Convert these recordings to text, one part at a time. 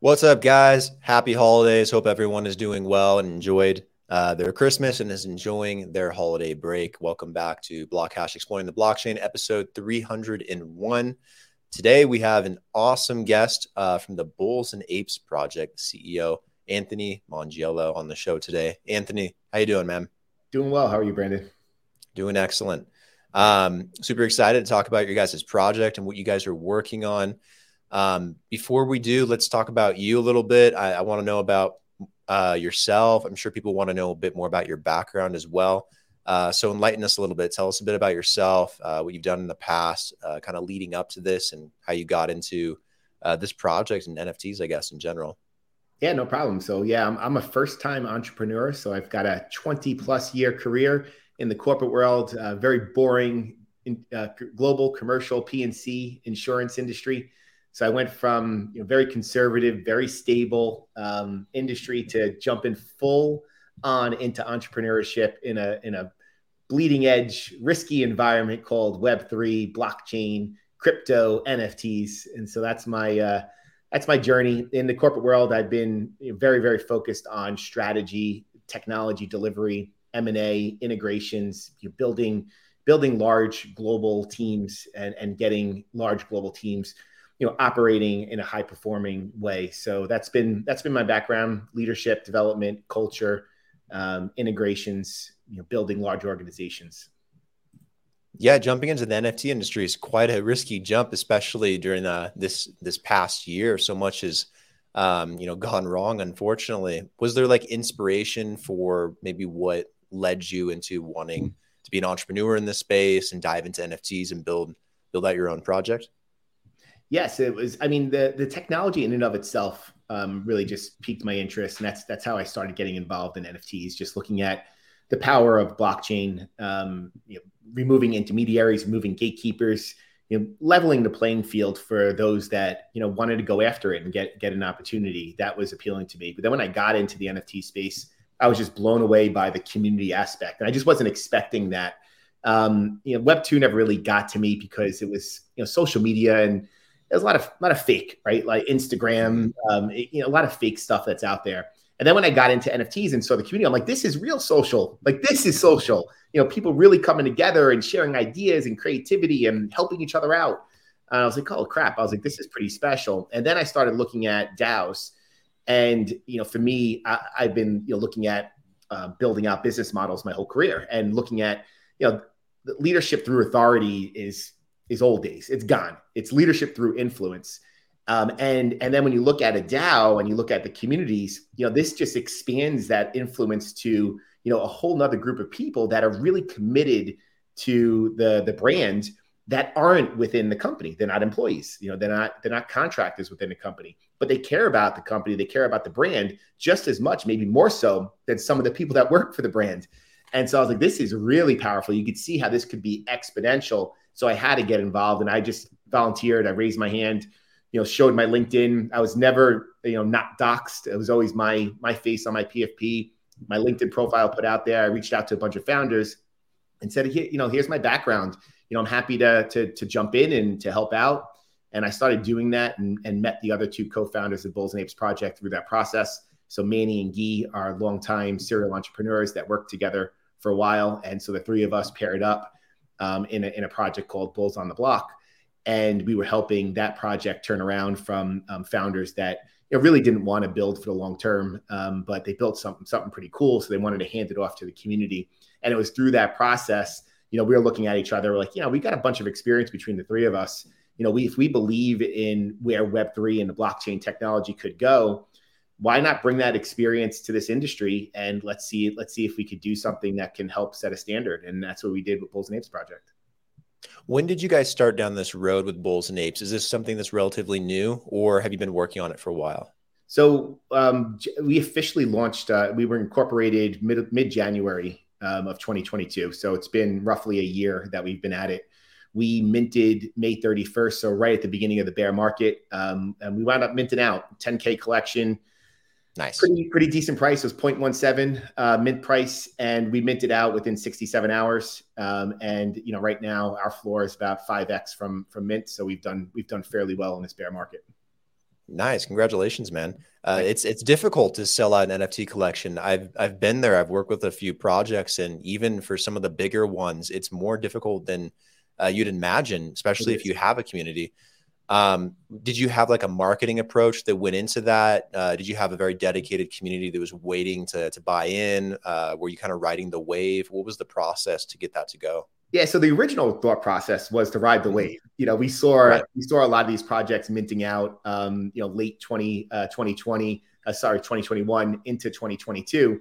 What's up, guys? Happy holidays. Hope everyone is doing well and enjoyed uh, their Christmas and is enjoying their holiday break. Welcome back to Blockhash Exploring the Blockchain, episode 301. Today, we have an awesome guest uh, from the Bulls and Apes Project, CEO Anthony Mongiello, on the show today. Anthony, how you doing, man? Doing well. How are you, Brandon? Doing excellent. Um, super excited to talk about your guys' project and what you guys are working on. Um, before we do, let's talk about you a little bit. I, I want to know about uh, yourself. I'm sure people want to know a bit more about your background as well. Uh, so enlighten us a little bit. Tell us a bit about yourself, uh, what you've done in the past, uh, kind of leading up to this, and how you got into uh, this project and NFTs, I guess, in general. Yeah, no problem. So yeah, I'm, I'm a first time entrepreneur. So I've got a 20 plus year career in the corporate world, uh, very boring in, global commercial P&C insurance industry. So I went from you know, very conservative, very stable um, industry to jumping full on into entrepreneurship in a in a bleeding edge, risky environment called Web three, blockchain, crypto, NFTs, and so that's my uh, that's my journey in the corporate world. I've been you know, very very focused on strategy, technology delivery, M and A, integrations, you building building large global teams and, and getting large global teams you know operating in a high performing way. So that's been that's been my background leadership development culture um, integrations you know building large organizations. Yeah jumping into the nft industry is quite a risky jump especially during uh, this this past year. So much has um, you know gone wrong unfortunately. Was there like inspiration for maybe what led you into wanting to be an entrepreneur in this space and dive into nfts and build build out your own project Yes, it was. I mean, the the technology in and of itself um, really just piqued my interest, and that's that's how I started getting involved in NFTs. Just looking at the power of blockchain, um, you know, removing intermediaries, removing gatekeepers, you know, leveling the playing field for those that you know wanted to go after it and get get an opportunity. That was appealing to me. But then when I got into the NFT space, I was just blown away by the community aspect, and I just wasn't expecting that. Um, you know, Web two never really got to me because it was you know social media and there's a lot of a lot of fake, right? Like Instagram, um, it, you know, a lot of fake stuff that's out there. And then when I got into NFTs and saw the community, I'm like, this is real social. Like this is social. You know, people really coming together and sharing ideas and creativity and helping each other out. And I was like, oh crap! I was like, this is pretty special. And then I started looking at DAOs, and you know, for me, I, have been you know looking at uh, building out business models my whole career and looking at you know leadership through authority is is old days. It's gone. It's leadership through influence. Um, and and then when you look at a DAO and you look at the communities, you know, this just expands that influence to you know a whole nother group of people that are really committed to the the brand that aren't within the company. They're not employees. You know, they're not they're not contractors within the company, but they care about the company. They care about the brand just as much, maybe more so than some of the people that work for the brand. And so I was like, this is really powerful. You could see how this could be exponential so I had to get involved and I just volunteered. I raised my hand, you know, showed my LinkedIn. I was never, you know, not doxxed. It was always my my face on my PFP, my LinkedIn profile put out there. I reached out to a bunch of founders and said, you know, here's my background. You know, I'm happy to to, to jump in and to help out. And I started doing that and, and met the other two co-founders of Bulls and Apes Project through that process. So Manny and Guy are longtime serial entrepreneurs that worked together for a while. And so the three of us paired up um, in, a, in a project called Bulls on the Block. And we were helping that project turn around from um, founders that you know, really didn't want to build for the long term, um, but they built something something pretty cool, so they wanted to hand it off to the community. And it was through that process, you know, we were looking at each other, we're like, you know, we got a bunch of experience between the three of us. You know, we if we believe in where Web three and the blockchain technology could go, why not bring that experience to this industry and let's see let's see if we could do something that can help set a standard. And that's what we did with bulls and apes project. When did you guys start down this road with bulls and apes? Is this something that's relatively new or have you been working on it for a while? So um, we officially launched uh, we were incorporated mid, mid-january um, of 2022 so it's been roughly a year that we've been at it. We minted May 31st, so right at the beginning of the bear market, um, and we wound up minting out 10k collection, Nice. Pretty, pretty decent price. It was 0.17 uh, mint price, and we minted out within 67 hours. Um, and you know, right now our floor is about 5x from from mint, so we've done we've done fairly well in this bear market. Nice, congratulations, man. Uh, it's it's difficult to sell out an NFT collection. I've I've been there. I've worked with a few projects, and even for some of the bigger ones, it's more difficult than uh, you'd imagine, especially if you have a community. Um, did you have like a marketing approach that went into that? Uh, did you have a very dedicated community that was waiting to to buy in? Uh, were you kind of riding the wave? What was the process to get that to go? Yeah, so the original thought process was to ride the mm-hmm. wave. You know, we saw right. we saw a lot of these projects minting out. Um, you know, late 20, uh, 2020, uh, sorry, 2021 into 2022,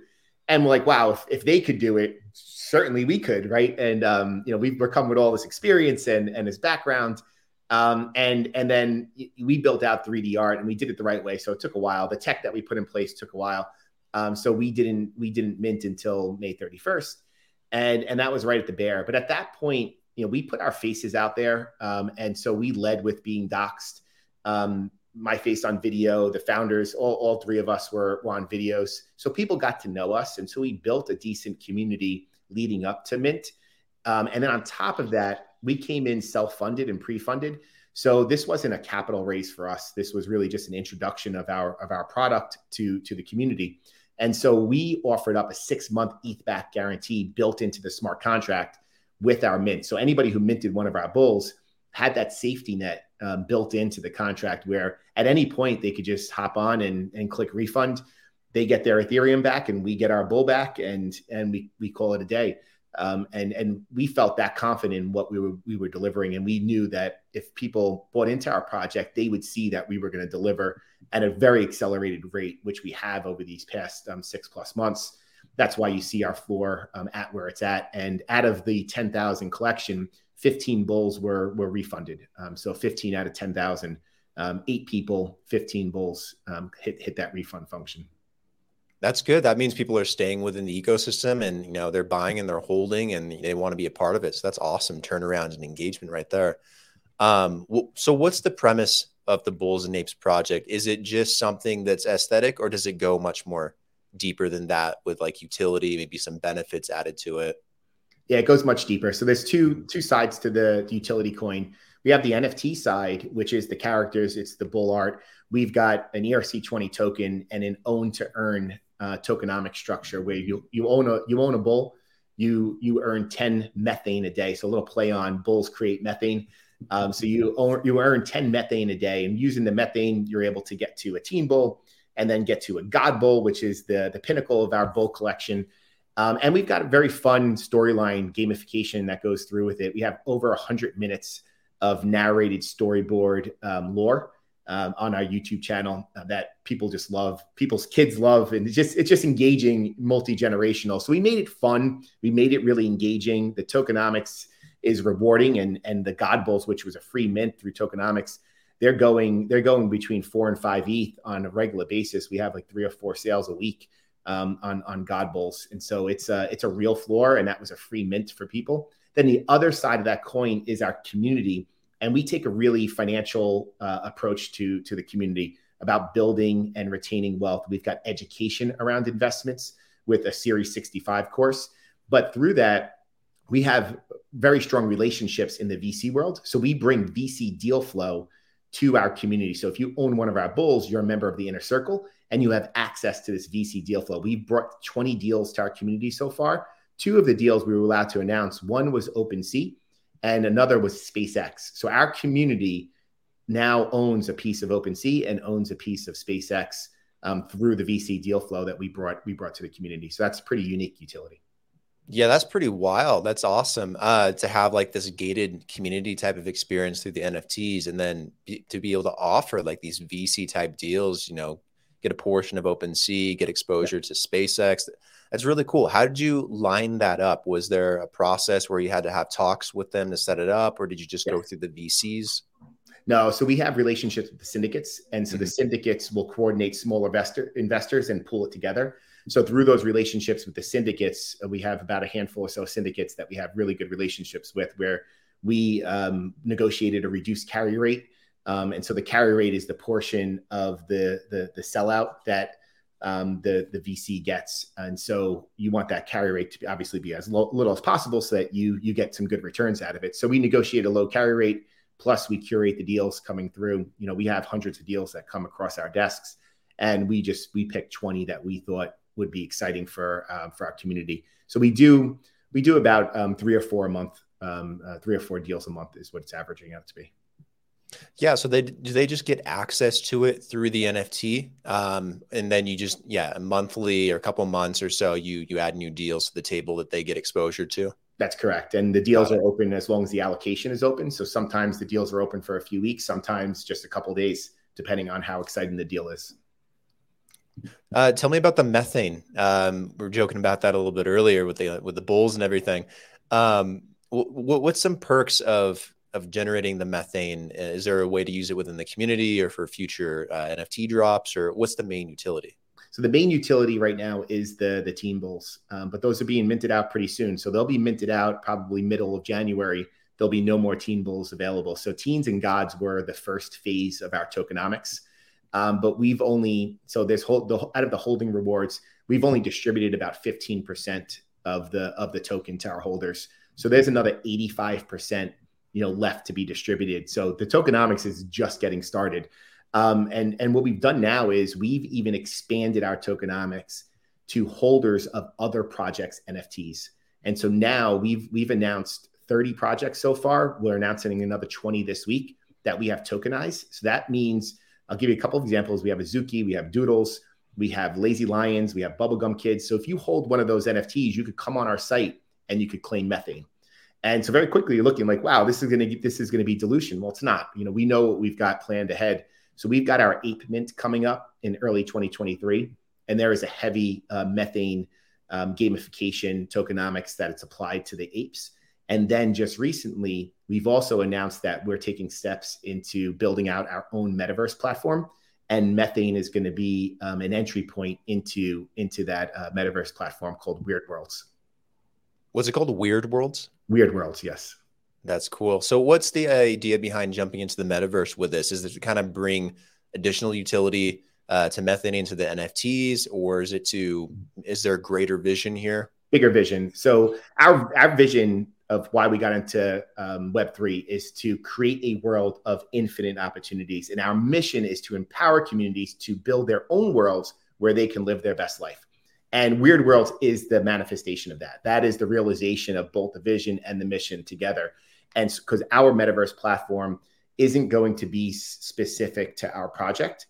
and we're like, wow, if, if they could do it, certainly we could, right? And um, you know, we've come with all this experience and and this background. Um, and and then we built out 3D art and we did it the right way. So it took a while. The tech that we put in place took a while. Um, so we didn't we didn't mint until May 31st, and and that was right at the bear. But at that point, you know, we put our faces out there, um, and so we led with being doxxed. Um, my face on video, the founders, all, all three of us were, were on videos, so people got to know us, and so we built a decent community leading up to mint. Um, and then on top of that, we came in self-funded and pre-funded. So this wasn't a capital raise for us. This was really just an introduction of our of our product to to the community. And so we offered up a six month ETH back guarantee built into the smart contract with our mint. So anybody who minted one of our bulls had that safety net um, built into the contract where at any point they could just hop on and, and click refund. They get their Ethereum back and we get our bull back and and we we call it a day. Um, and and we felt that confident in what we were we were delivering, and we knew that if people bought into our project, they would see that we were going to deliver at a very accelerated rate, which we have over these past um, six plus months. That's why you see our floor um, at where it's at. And out of the ten thousand collection, fifteen bulls were were refunded. Um, so fifteen out of ten thousand, um, eight people, fifteen bulls um, hit hit that refund function. That's good. That means people are staying within the ecosystem and you know they're buying and they're holding and they want to be a part of it. So that's awesome turnaround and engagement right there. Um, so what's the premise of the Bulls and Apes project? Is it just something that's aesthetic or does it go much more deeper than that with like utility, maybe some benefits added to it? Yeah, it goes much deeper. So there's two two sides to the, the utility coin. We have the NFT side, which is the characters, it's the bull art. We've got an ERC20 token and an own to earn uh, tokenomic structure where you you own a you own a bull, you you earn 10 methane a day. So a little play on bulls create methane. Um, so you own, you earn 10 methane a day, and using the methane, you're able to get to a teen bull and then get to a god bull, which is the the pinnacle of our bull collection. Um, and we've got a very fun storyline gamification that goes through with it. We have over 100 minutes of narrated storyboard um, lore um, on our YouTube channel uh, that people just love, people's kids love, and it's just it's just engaging, multi generational. So we made it fun. We made it really engaging. The tokenomics is rewarding, and and the God Bulls, which was a free mint through tokenomics, they're going they're going between four and five ETH on a regular basis. We have like three or four sales a week um, on on God Bulls, and so it's a it's a real floor, and that was a free mint for people. Then the other side of that coin is our community and we take a really financial uh, approach to to the community about building and retaining wealth. We've got education around investments with a Series 65 course, but through that, we have very strong relationships in the VC world. So we bring VC deal flow to our community. So if you own one of our bulls, you're a member of the inner circle and you have access to this VC deal flow. We've brought 20 deals to our community so far. Two of the deals we were allowed to announce. One was Open OpenSea, and another was SpaceX. So our community now owns a piece of OpenSea and owns a piece of SpaceX um, through the VC deal flow that we brought we brought to the community. So that's pretty unique utility. Yeah, that's pretty wild. That's awesome uh, to have like this gated community type of experience through the NFTs, and then be, to be able to offer like these VC type deals. You know, get a portion of OpenSea, get exposure yeah. to SpaceX. That's really cool. How did you line that up? Was there a process where you had to have talks with them to set it up, or did you just yes. go through the VCs? No, so we have relationships with the syndicates, and so mm-hmm. the syndicates will coordinate smaller investor, investors and pull it together. So through those relationships with the syndicates, uh, we have about a handful or so syndicates that we have really good relationships with, where we um, negotiated a reduced carry rate, um, and so the carry rate is the portion of the the, the sellout that um, the the VC gets, and so you want that carry rate to be, obviously be as low, little as possible, so that you you get some good returns out of it. So we negotiate a low carry rate Plus, we curate the deals coming through. You know, we have hundreds of deals that come across our desks, and we just we pick 20 that we thought would be exciting for um, for our community. So we do we do about um, three or four a month, um, uh, three or four deals a month is what it's averaging out to be. Yeah. So they do they just get access to it through the NFT, um, and then you just yeah, a monthly or a couple months or so, you you add new deals to the table that they get exposure to. That's correct. And the deals are open as long as the allocation is open. So sometimes the deals are open for a few weeks, sometimes just a couple days, depending on how exciting the deal is. Uh, tell me about the methane. Um, we are joking about that a little bit earlier with the with the bulls and everything. Um, w- what's some perks of of generating the methane? Is there a way to use it within the community or for future uh, NFT drops, or what's the main utility? So the main utility right now is the the teen bulls, um, but those are being minted out pretty soon. So they'll be minted out probably middle of January. There'll be no more teen bulls available. So teens and gods were the first phase of our tokenomics, um, but we've only so this whole the, out of the holding rewards, we've only distributed about fifteen percent of the of the token to our holders. So there's another eighty five percent you know left to be distributed. So the tokenomics is just getting started. Um, and, and what we've done now is we've even expanded our tokenomics to holders of other projects NFTs. And so now we've we've announced 30 projects so far. We're announcing another 20 this week that we have tokenized. So that means I'll give you a couple of examples. We have Azuki, we have Doodles, we have Lazy Lions, we have Bubblegum Kids. So if you hold one of those NFTs, you could come on our site and you could claim methane. And so very quickly you're looking like, wow, this is going to this is going to be dilution. Well, it's not. You know, we know what we've got planned ahead. So we've got our ape mint coming up in early 2023, and there is a heavy uh, methane um, gamification tokenomics that it's applied to the apes. And then just recently, we've also announced that we're taking steps into building out our own metaverse platform. And methane is going to be um, an entry point into into that uh, metaverse platform called Weird Worlds. What's it called? Weird Worlds. Weird Worlds, yes. That's cool. So, what's the idea behind jumping into the metaverse with this? Is it to kind of bring additional utility uh, to methane into the NFTs, or is it to is there a greater vision here? Bigger vision. So, our our vision of why we got into um, Web three is to create a world of infinite opportunities, and our mission is to empower communities to build their own worlds where they can live their best life. And Weird Worlds is the manifestation of that. That is the realization of both the vision and the mission together. And because our metaverse platform isn't going to be specific to our project,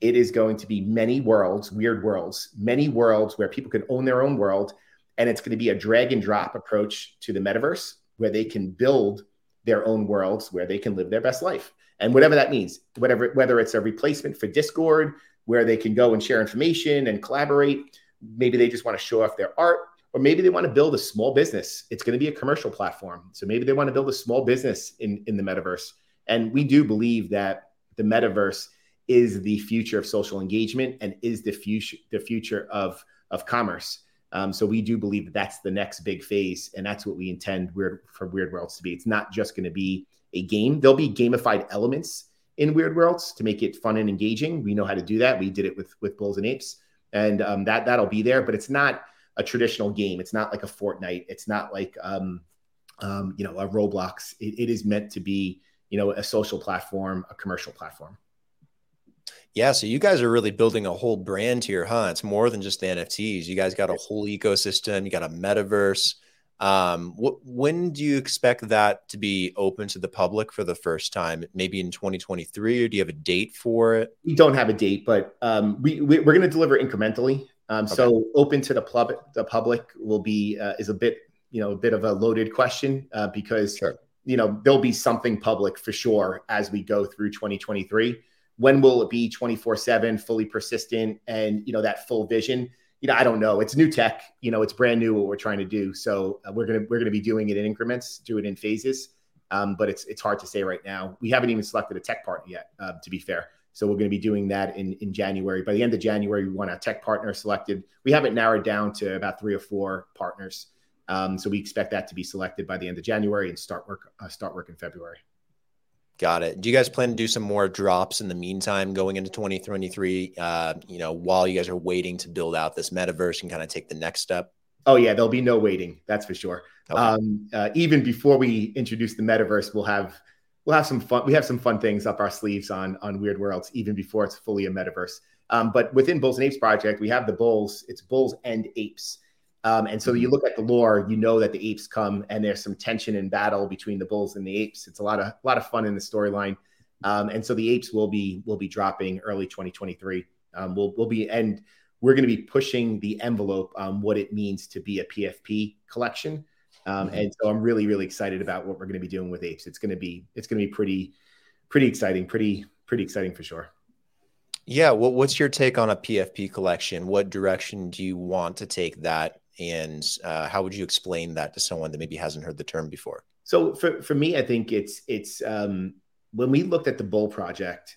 it is going to be many worlds, weird worlds, many worlds where people can own their own world. And it's going to be a drag and drop approach to the metaverse where they can build their own worlds where they can live their best life. And whatever that means, whatever, whether it's a replacement for Discord, where they can go and share information and collaborate, maybe they just want to show off their art or maybe they want to build a small business. It's going to be a commercial platform. So maybe they want to build a small business in, in the metaverse. And we do believe that the metaverse is the future of social engagement and is the future the future of of commerce. Um, so we do believe that that's the next big phase, and that's what we intend Weird for Weird Worlds to be. It's not just going to be a game. There'll be gamified elements in Weird Worlds to make it fun and engaging. We know how to do that. We did it with with Bulls and Apes, and um, that that'll be there. But it's not a traditional game. It's not like a Fortnite. It's not like um, um, you know a Roblox. It, it is meant to be you know a social platform, a commercial platform. Yeah, so you guys are really building a whole brand here, huh? It's more than just the NFTs. You guys got a whole ecosystem. You got a metaverse. Um, wh- when do you expect that to be open to the public for the first time? Maybe in 2023, or do you have a date for it? We don't have a date, but um, we, we are going to deliver incrementally. Um, okay. So open to the public, the public will be uh, is a bit you know a bit of a loaded question uh, because sure. you know there'll be something public for sure as we go through 2023. When will it be 24 seven, fully persistent, and you know that full vision? You know, I don't know. It's new tech. You know, it's brand new what we're trying to do. So uh, we're gonna we're gonna be doing it in increments, do it in phases. Um, but it's it's hard to say right now. We haven't even selected a tech partner yet. Uh, to be fair, so we're going to be doing that in, in January. By the end of January, we want a tech partner selected. We have it narrowed down to about three or four partners. Um, so we expect that to be selected by the end of January and start work uh, start work in February. Got it. Do you guys plan to do some more drops in the meantime going into 2023? Uh, you know, while you guys are waiting to build out this metaverse and kind of take the next step? Oh yeah, there'll be no waiting. That's for sure. Okay. Um, uh, even before we introduce the metaverse, we'll have we'll have some fun. We have some fun things up our sleeves on on Weird Worlds even before it's fully a metaverse. Um, but within Bulls and Apes project, we have the bulls. It's bulls and apes. Um, and so you mm-hmm. look at the lore, you know that the apes come, and there's some tension and battle between the bulls and the apes. It's a lot of a lot of fun in the storyline. Um, and so the apes will be will be dropping early 2023. Um, we'll we'll be and we're going to be pushing the envelope on what it means to be a PFP collection. Um, mm-hmm. And so I'm really really excited about what we're going to be doing with apes. It's going to be it's going to be pretty pretty exciting, pretty pretty exciting for sure. Yeah. Well, what's your take on a PFP collection? What direction do you want to take that? And uh, how would you explain that to someone that maybe hasn't heard the term before? So for, for me, I think it's, it's um, when we looked at the Bull project,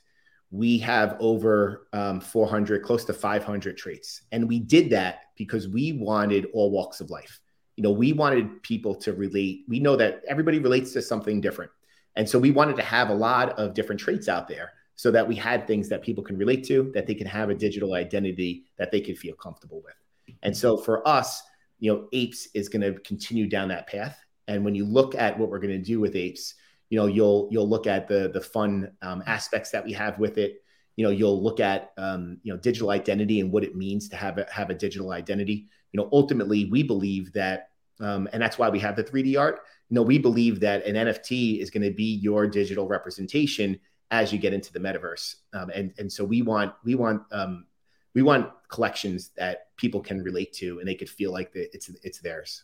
we have over um, 400, close to 500 traits. And we did that because we wanted all walks of life. You know, we wanted people to relate. We know that everybody relates to something different. And so we wanted to have a lot of different traits out there so that we had things that people can relate to, that they can have a digital identity that they can feel comfortable with. And so for us, you know, apes is going to continue down that path. And when you look at what we're going to do with apes, you know, you'll you'll look at the the fun um, aspects that we have with it. You know, you'll look at um, you know digital identity and what it means to have a, have a digital identity. You know, ultimately, we believe that, um, and that's why we have the 3D art. You know, we believe that an NFT is going to be your digital representation as you get into the metaverse. Um, and and so we want we want um, we want collections that people can relate to and they could feel like the, it's it's theirs.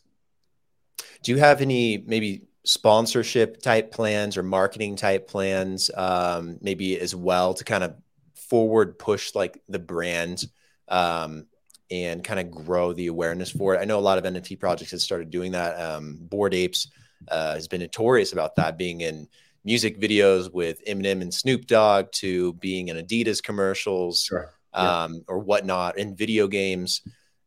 Do you have any maybe sponsorship type plans or marketing type plans, um, maybe as well to kind of forward push like the brand um, and kind of grow the awareness for it? I know a lot of NFT projects have started doing that. Um, Bored Apes uh, has been notorious about that being in music videos with Eminem and Snoop Dogg to being in Adidas commercials sure. Yeah. um, or whatnot in video games.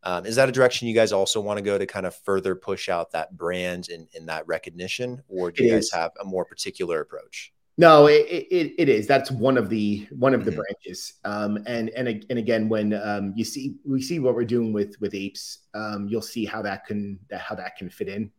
Um, is that a direction you guys also want to go to kind of further push out that brand and, and that recognition, or do it you guys is. have a more particular approach? No, it, it, it is. That's one of the one of the mm-hmm. branches. Um, and and and again, when um, you see we see what we're doing with with apes, um, you'll see how that can that, how that can fit in.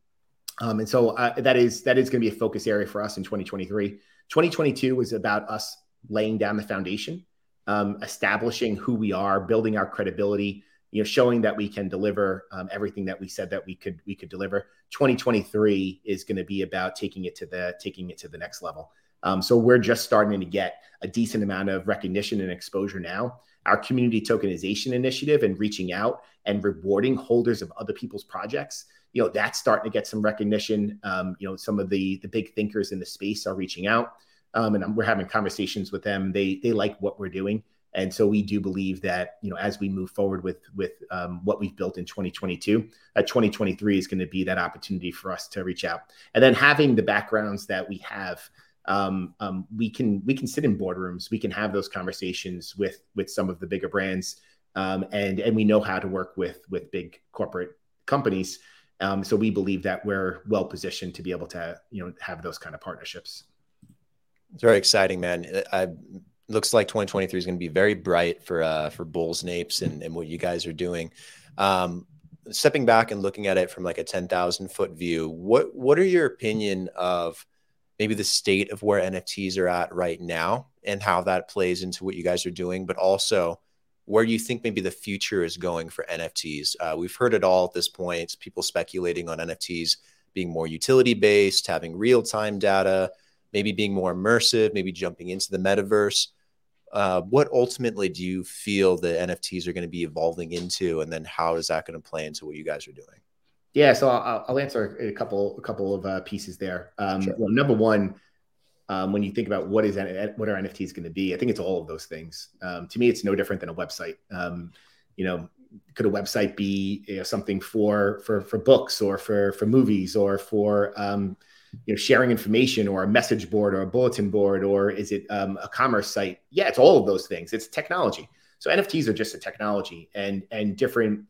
Um, and so uh, that is that is going to be a focus area for us in 2023. 2022 was about us laying down the foundation, um, establishing who we are, building our credibility, you know, showing that we can deliver um, everything that we said that we could we could deliver. 2023 is going to be about taking it to the taking it to the next level. Um, so we're just starting to get a decent amount of recognition and exposure now. Our community tokenization initiative and reaching out and rewarding holders of other people's projects you know that's starting to get some recognition. Um, you know, some of the the big thinkers in the space are reaching out, um, and we're having conversations with them. They they like what we're doing, and so we do believe that you know as we move forward with with um, what we've built in 2022, that 2023 is going to be that opportunity for us to reach out, and then having the backgrounds that we have. Um, um, we can we can sit in boardrooms. We can have those conversations with with some of the bigger brands, um, and and we know how to work with with big corporate companies. Um, so we believe that we're well positioned to be able to, you know, have those kind of partnerships. It's very exciting, man. I, looks like 2023 is going to be very bright for uh, for Bulls and Apes and, and what you guys are doing. Um, stepping back and looking at it from like a 10,000 foot view, what what are your opinion of maybe the state of where NFTs are at right now and how that plays into what you guys are doing, but also where you think maybe the future is going for NFTs. Uh, we've heard it all at this point. People speculating on NFTs being more utility based, having real time data, maybe being more immersive, maybe jumping into the metaverse. Uh, what ultimately do you feel the NFTs are going to be evolving into, and then how is that going to play into what you guys are doing? Yeah, so I'll, I'll answer a couple a couple of uh, pieces there. Um, sure. Well, number one, um, when you think about what is what are NFTs going to be, I think it's all of those things. Um, to me, it's no different than a website. Um, you know, could a website be you know, something for for for books or for for movies or for um, you know sharing information or a message board or a bulletin board or is it um, a commerce site? Yeah, it's all of those things. It's technology. So NFTs are just a technology, and and different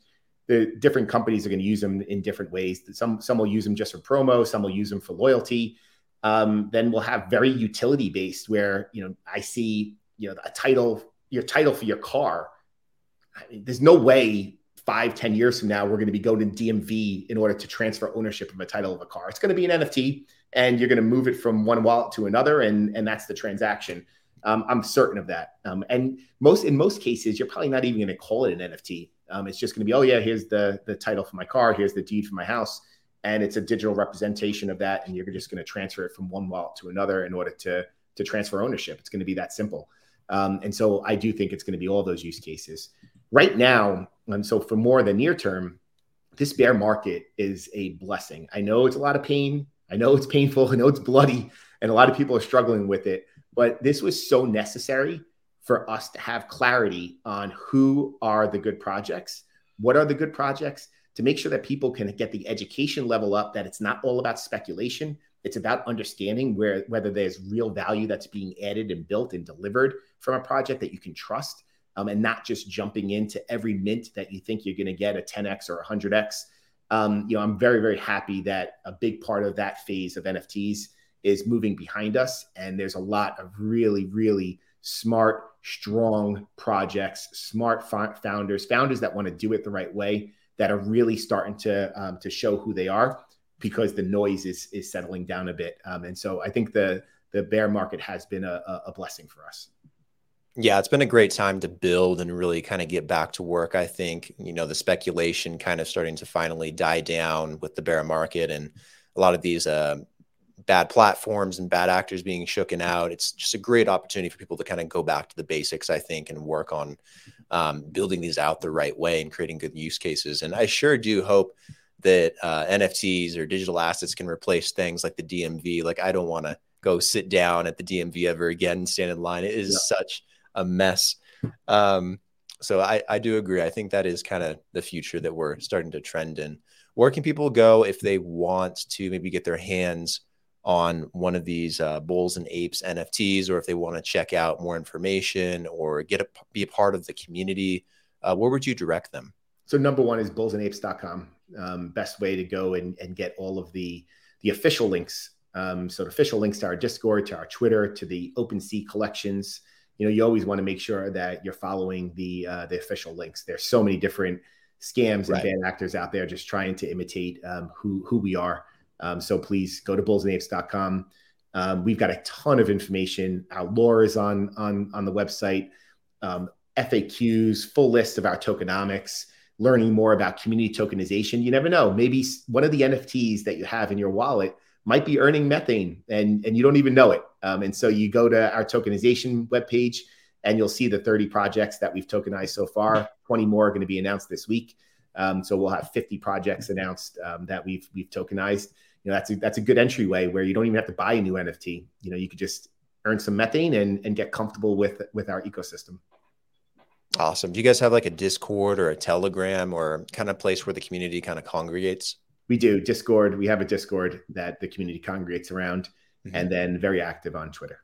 the different companies are going to use them in different ways. Some some will use them just for promo. Some will use them for loyalty um, then we'll have very utility based where you know I see you know a title your title for your car. I mean, there's no way five, ten years from now, we're going to be going to DMV in order to transfer ownership of a title of a car. It's going to be an NFT, and you're going to move it from one wallet to another, and and that's the transaction. Um, I'm certain of that. Um, and most in most cases, you're probably not even going to call it an NFT. Um, it's just going to be, oh yeah, here's the the title for my car, here's the deed for my house, and it's a digital representation of that, and you're just going to transfer it from one wallet to another in order to to transfer ownership. It's going to be that simple. Um, and so I do think it's going to be all those use cases. Right now, and so for more the near term, this bear market is a blessing. I know it's a lot of pain. I know it's painful. I know it's bloody, and a lot of people are struggling with it. But this was so necessary for us to have clarity on who are the good projects, what are the good projects, to make sure that people can get the education level up, that it's not all about speculation. It's about understanding where whether there's real value that's being added and built and delivered from a project that you can trust, um, and not just jumping into every mint that you think you're going to get a 10x or 100x. Um, you know, I'm very very happy that a big part of that phase of NFTs is moving behind us, and there's a lot of really really smart, strong projects, smart founders, founders that want to do it the right way, that are really starting to um, to show who they are because the noise is is settling down a bit. Um, and so I think the the bear market has been a, a blessing for us. Yeah, it's been a great time to build and really kind of get back to work. I think, you know, the speculation kind of starting to finally die down with the bear market and a lot of these uh, bad platforms and bad actors being shooken out. It's just a great opportunity for people to kind of go back to the basics, I think, and work on um, building these out the right way and creating good use cases. And I sure do hope that uh, NFTs or digital assets can replace things like the DMV. Like I don't want to go sit down at the DMV ever again and stand in line. It is yeah. such a mess. Um, so I, I do agree. I think that is kind of the future that we're starting to trend in. Where can people go if they want to maybe get their hands on one of these uh, bulls and apes NFTs, or if they want to check out more information or get a, be a part of the community? Uh, where would you direct them? So number one is bullsandapes.com um, best way to go and, and get all of the the official links. Um, so official links to our Discord, to our Twitter, to the OpenSea collections. You know, you always want to make sure that you're following the uh, the official links. There's so many different scams and bad actors out there just trying to imitate um, who who we are. Um, so please go to bullsandapes.com. Um, we've got a ton of information. Our lore is on on on the website. Um, FAQs, full list of our tokenomics learning more about community tokenization. You never know. Maybe one of the NFTs that you have in your wallet might be earning methane and, and you don't even know it. Um, and so you go to our tokenization webpage and you'll see the 30 projects that we've tokenized so far. 20 more are going to be announced this week. Um, so we'll have 50 projects announced um, that we've we've tokenized. You know, that's a, that's a good entryway where you don't even have to buy a new NFT. You know, you could just earn some methane and, and get comfortable with with our ecosystem. Awesome. Do you guys have like a Discord or a Telegram or kind of place where the community kind of congregates? We do. Discord. We have a Discord that the community congregates around mm-hmm. and then very active on Twitter.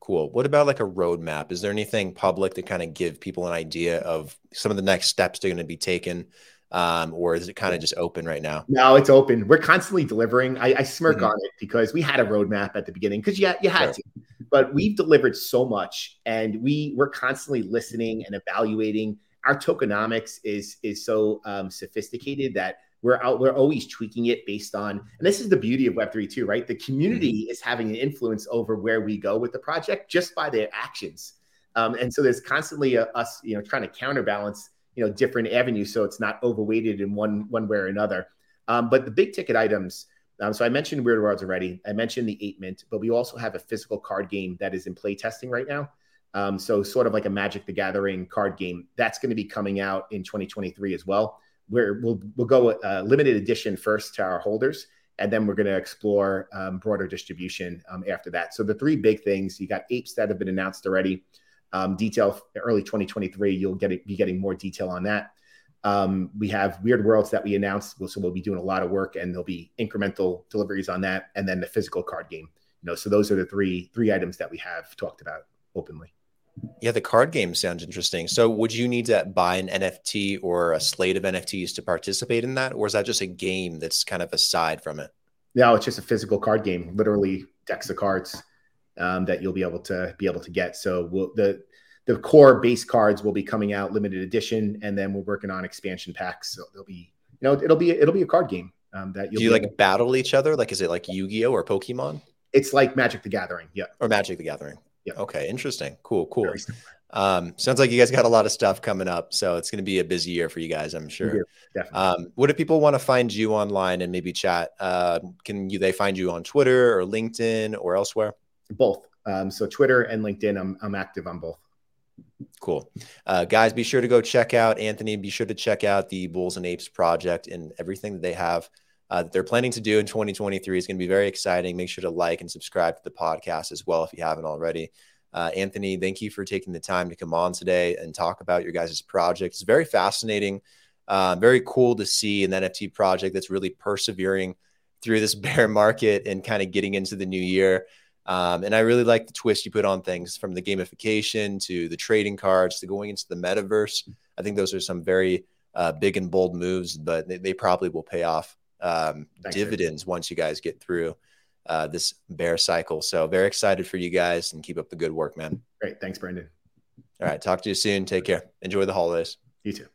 Cool. What about like a roadmap? Is there anything public to kind of give people an idea of some of the next steps they're going to be taken? Um, or is it kind of just open right now? No, it's open. We're constantly delivering. I, I smirk mm-hmm. on it because we had a roadmap at the beginning because yeah, you had sure. to but we've delivered so much and we we're constantly listening and evaluating our tokenomics is is so um, sophisticated that we're out we're always tweaking it based on and this is the beauty of web3 too right the community mm-hmm. is having an influence over where we go with the project just by their actions um, and so there's constantly a, us you know trying to counterbalance you know different avenues so it's not overweighted in one one way or another um, but the big ticket items um, so I mentioned Weird Worlds already. I mentioned the ape mint, but we also have a physical card game that is in play testing right now. Um, so sort of like a Magic the Gathering card game that's going to be coming out in 2023 as well. Where we'll we'll go uh, limited edition first to our holders, and then we're going to explore um, broader distribution um, after that. So the three big things you got apes that have been announced already. Um, detail early 2023. You'll get it, be getting more detail on that. Um, we have Weird Worlds that we announced, so we'll be doing a lot of work, and there'll be incremental deliveries on that, and then the physical card game. You know, so those are the three three items that we have talked about openly. Yeah, the card game sounds interesting. So, would you need to buy an NFT or a slate of NFTs to participate in that, or is that just a game that's kind of aside from it? No, it's just a physical card game, literally decks of cards um, that you'll be able to be able to get. So, we'll, the the core base cards will be coming out limited edition, and then we're working on expansion packs. So there'll be, you know, it'll be it'll be a card game um, that Do you like battle each other? Like, is it like Yu Gi Oh or Pokemon? It's like Magic the Gathering. Yeah. Or Magic the Gathering. Yeah. Okay. Interesting. Cool. Cool. Um, sounds like you guys got a lot of stuff coming up, so it's going to be a busy year for you guys, I'm sure. Um, what do people want to find you online and maybe chat? Uh, can you they find you on Twitter or LinkedIn or elsewhere? Both. Um, so Twitter and LinkedIn, I'm I'm active on both. Cool. Uh, guys, be sure to go check out Anthony. Be sure to check out the Bulls and Apes project and everything that they have uh, that they're planning to do in 2023 is going to be very exciting. Make sure to like and subscribe to the podcast as well if you haven't already. Uh, Anthony, thank you for taking the time to come on today and talk about your guys' project. It's very fascinating, uh, very cool to see an NFT project that's really persevering through this bear market and kind of getting into the new year. Um, and I really like the twist you put on things from the gamification to the trading cards to going into the metaverse. I think those are some very uh, big and bold moves, but they, they probably will pay off um, dividends once you guys get through uh, this bear cycle. So very excited for you guys and keep up the good work, man. Great. Thanks, Brandon. All right. Talk to you soon. Take care. Enjoy the holidays. You too.